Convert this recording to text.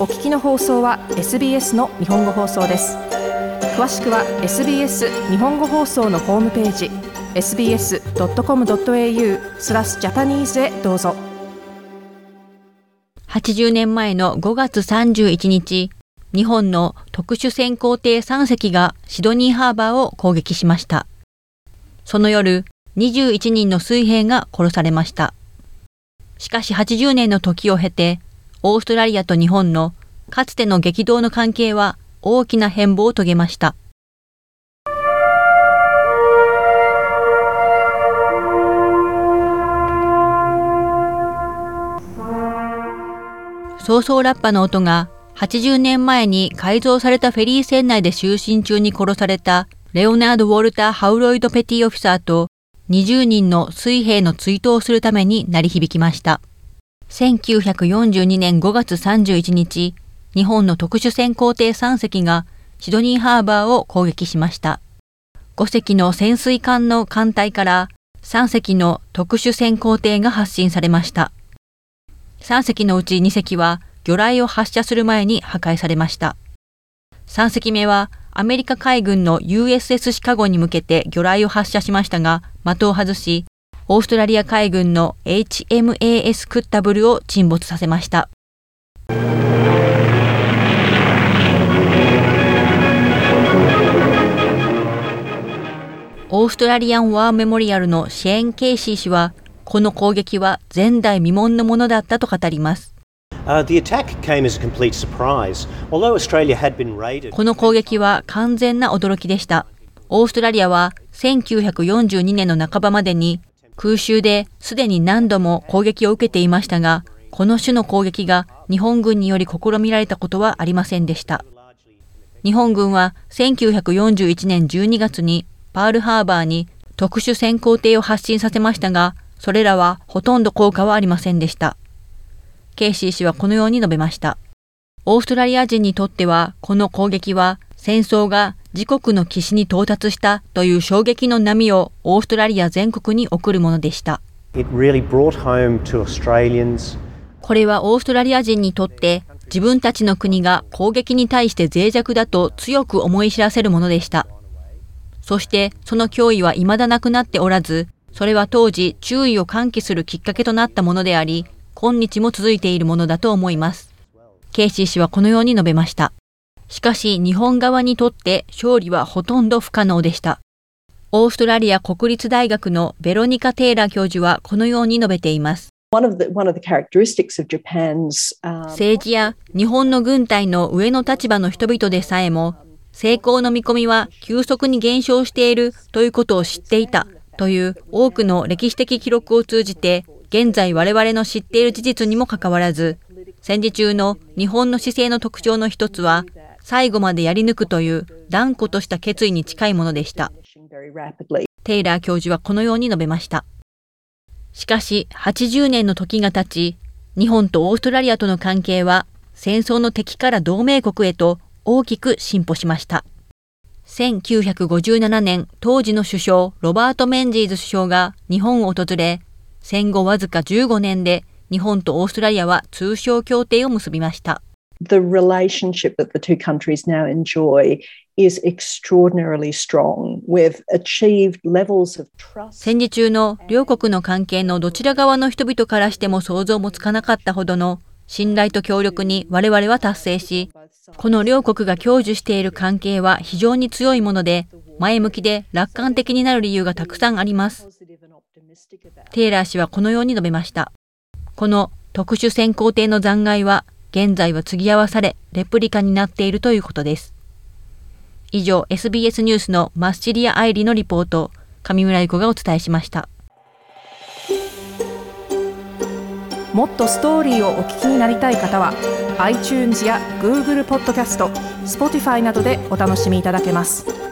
お聞きの放送は SBS の日本語放送です。詳しくは SBS 日本語放送のホームページ sbs.com.au スラスジャパニーズへどうぞ。80年前の5月31日日本の特殊潜航艇3隻がシドニーハーバーを攻撃しました。その夜21人の水兵が殺されました。しかし80年の時を経てオーストラリアと日本のかつての激動の関係は大きな変貌を遂げました。早々ラッパの音が80年前に改造されたフェリー船内で就寝中に殺されたレオナード・ウォルター・ハウロイド・ペティオフィサーと20人の水兵の追悼をするために鳴り響きました。1942年5月31日、日本の特殊潜航艇3隻がシドニーハーバーを攻撃しました。5隻の潜水艦の艦隊から3隻の特殊潜航艇が発進されました。3隻のうち2隻は魚雷を発射する前に破壊されました。3隻目はアメリカ海軍の USS シカゴに向けて魚雷を発射しましたが的を外しオーストラリア海軍の HMAS クッタブルを沈没させました。オーストラリアン・ワー・メモリアルのシェーン・ケイシー氏は、この攻撃は前代未聞のものだったと語ります。この攻撃は完全な驚きでした。オーストラリアは1942年の半ばまでに空襲ですでに何度も攻撃を受けていましたが、この種の攻撃が日本軍により試みられたことはありませんでした。日本軍は1941年12月にパールハーバーに特殊潜航艇を発進させましたが、それらはほとんど効果はありませんでした。ケイシー氏はこのように述べました。オーストラリア人にとっては、この攻撃は戦争が自国の岸に到達したという衝撃の波をオーストラリア全国に送るものでした。Really、これはオーストラリア人にとって自分たちの国が攻撃に対して脆弱だと強く思い知らせるものでした。そしてその脅威は未だなくなっておらず、それは当時注意を喚起するきっかけとなったものであり、今日も続いているものだと思います。ケイシー氏はこのように述べました。しかし日本側にとって勝利はほとんど不可能でした。オーストラリア国立大学のベロニカ・テイラー教授はこのように述べています。政治や日本の軍隊の上の立場の人々でさえも、成功の見込みは急速に減少しているということを知っていたという多くの歴史的記録を通じて、現在我々の知っている事実にもかかわらず、戦時中の日本の姿勢の特徴の一つは、最後までやり抜くという断固とした決意に近いものでした。テイラー教授はこのように述べました。しかし、80年の時が経ち、日本とオーストラリアとの関係は戦争の敵から同盟国へと大きく進歩しました。1957年、当時の首相、ロバート・メンジーズ首相が日本を訪れ、戦後わずか15年で日本とオーストラリアは通商協定を結びました。The relationship that the two countries now enjoy is extraordinarily strong. We've achieved levels of trust. 戦時中の両国の関係のどちら側の人々からしても想像もつかなかったほどの信頼と協力に我々は達成し、この両国が享受している関係は非常に強いもので、前向きで楽観的になる理由がたくさんあります。テイラー氏はこのように述べました。この特殊潜航艇の残骸は現在は継ぎ合わされ、レプリカになっているということです。以上、SBS ニュースのマッシリア・アイリのリポート、上村ゆ子がお伝えしました。もっとストーリーをお聞きになりたい方は iTunes や Google ポッドキャスト Spotify などでお楽しみいただけます。